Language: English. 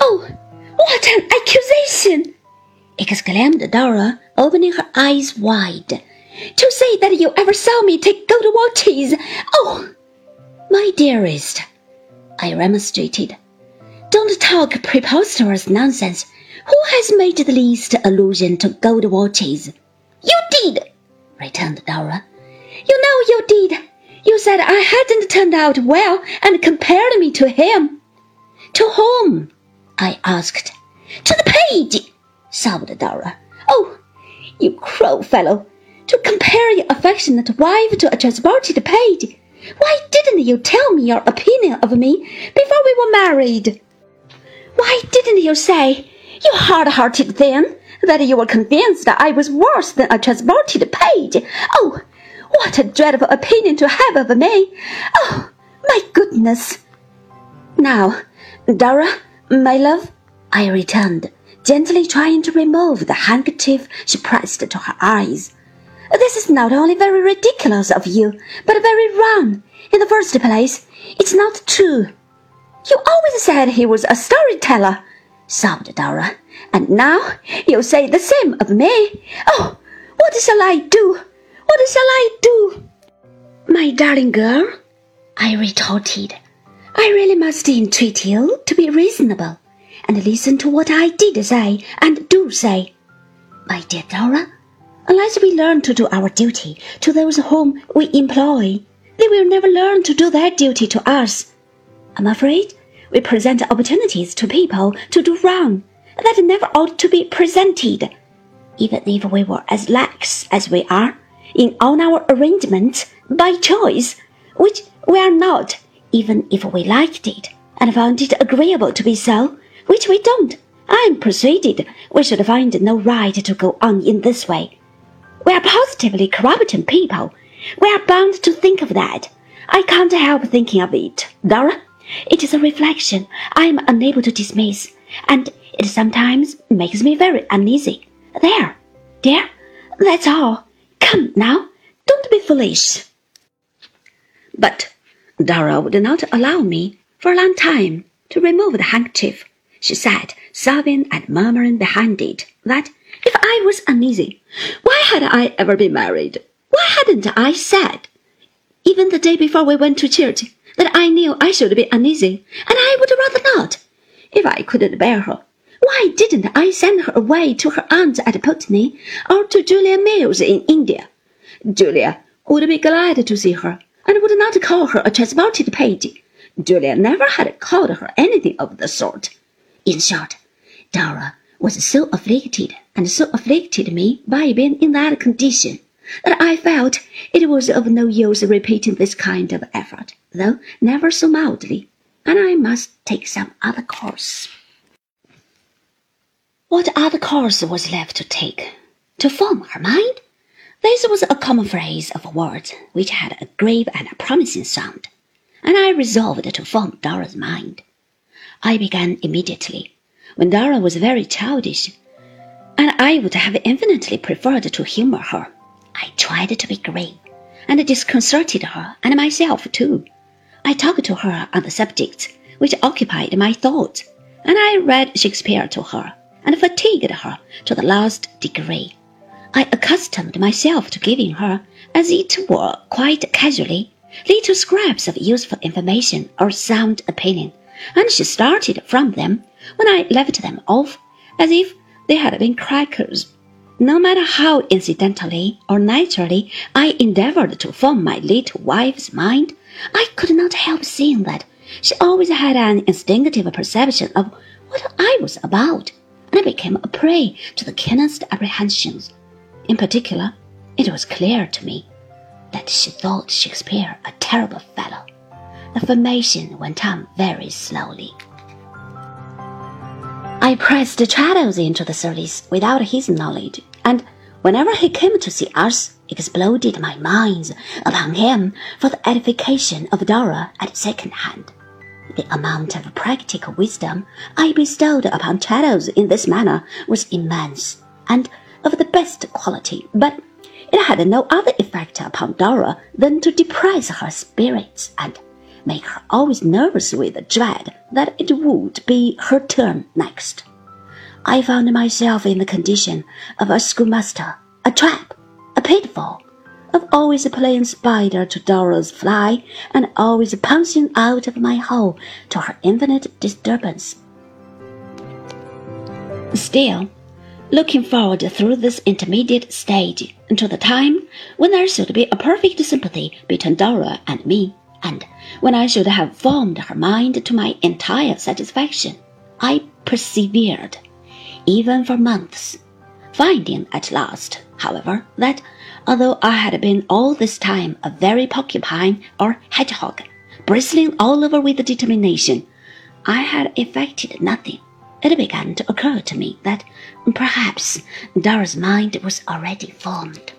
Oh, what an accusation! exclaimed Dora, opening her eyes wide. To say that you ever saw me take gold watches! Oh! My dearest, I remonstrated. Don't talk preposterous nonsense. Who has made the least allusion to gold watches? You did, returned Dora. You know you did. You said I hadn't turned out well and compared me to him. To whom? I asked. To the page, sobbed Dora. Oh, you cruel fellow! To compare your affectionate wife to a transported page! Why didn't you tell me your opinion of me before we were married? Why didn't you say, you hard-hearted thing, that you were convinced that I was worse than a transported page? Oh, what a dreadful opinion to have of me! Oh, my goodness! Now, Dora, my love, I returned, gently trying to remove the handkerchief she pressed to her eyes. This is not only very ridiculous of you, but very wrong. In the first place, it's not true. You always said he was a storyteller, sobbed Dora, and now you say the same of me. Oh, what shall I do? What shall I do? My darling girl, I retorted, I really must entreat you to be reasonable and listen to what I did say and do say. My dear Dora, unless we learn to do our duty to those whom we employ, they will never learn to do their duty to us. I'm afraid we present opportunities to people to do wrong that never ought to be presented. Even if we were as lax as we are, in all our arrangements by choice, which we are not, even if we liked it and found it agreeable to be so, which we don't. I am persuaded we should find no right to go on in this way. We are positively corrupting people. We are bound to think of that. I can't help thinking of it, Dora. It is a reflection I am unable to dismiss, and it sometimes makes me very uneasy. There, dear, that's all. Come now, don't be foolish. But Dora would not allow me for a long time to remove the handkerchief. She said, sobbing and murmuring behind it, that if I was uneasy, why had I ever been married? Why hadn't I said, even the day before we went to church, that I knew I should be uneasy, and I would rather not, if I couldn't bear her? Why didn't I send her away to her aunt at Putney or to Julia Mills in India? Julia would be glad to see her and would not call her a transported page. Julia never had called her anything of the sort. In short, Dora was so afflicted and so afflicted me by being in that condition that I felt it was of no use repeating this kind of effort, though never so mildly, and I must take some other course. What other course was left to take? To form her mind? This was a common phrase of words which had a grave and a promising sound, and I resolved to form Dora's mind. I began immediately, when Dora was very childish, and I would have infinitely preferred to humor her. I tried to be grave, and disconcerted her and myself too. I talked to her on the subjects which occupied my thoughts, and I read Shakespeare to her and fatigued her to the last degree. I accustomed myself to giving her, as it were quite casually, little scraps of useful information or sound opinion, and she started from them when I left them off as if they had been crackers. No matter how incidentally or naturally I endeavored to form my little wife's mind, I could not help seeing that she always had an instinctive perception of what I was about and I became a prey to the keenest apprehensions. In particular, it was clear to me that she thought Shakespeare a terrible fellow. The formation went on very slowly. I pressed Traddles into the service without his knowledge, and whenever he came to see us, exploded my minds upon him for the edification of Dora at second hand. The amount of practical wisdom I bestowed upon Traddles in this manner was immense and of the best quality, but it had no other effect upon Dora than to depress her spirits and make her always nervous with the dread that it would be her turn next. I found myself in the condition of a schoolmaster, a trap, a pitfall, of always playing spider to Dora's fly, and always pouncing out of my hole to her infinite disturbance. Still, looking forward through this intermediate stage until the time when there should be a perfect sympathy between Dora and me, and when I should have formed her mind to my entire satisfaction, I persevered, even for months, finding at last, however, that although I had been all this time a very porcupine or hedgehog, bristling all over with determination, I had effected nothing it began to occur to me that perhaps Dora's mind was already formed.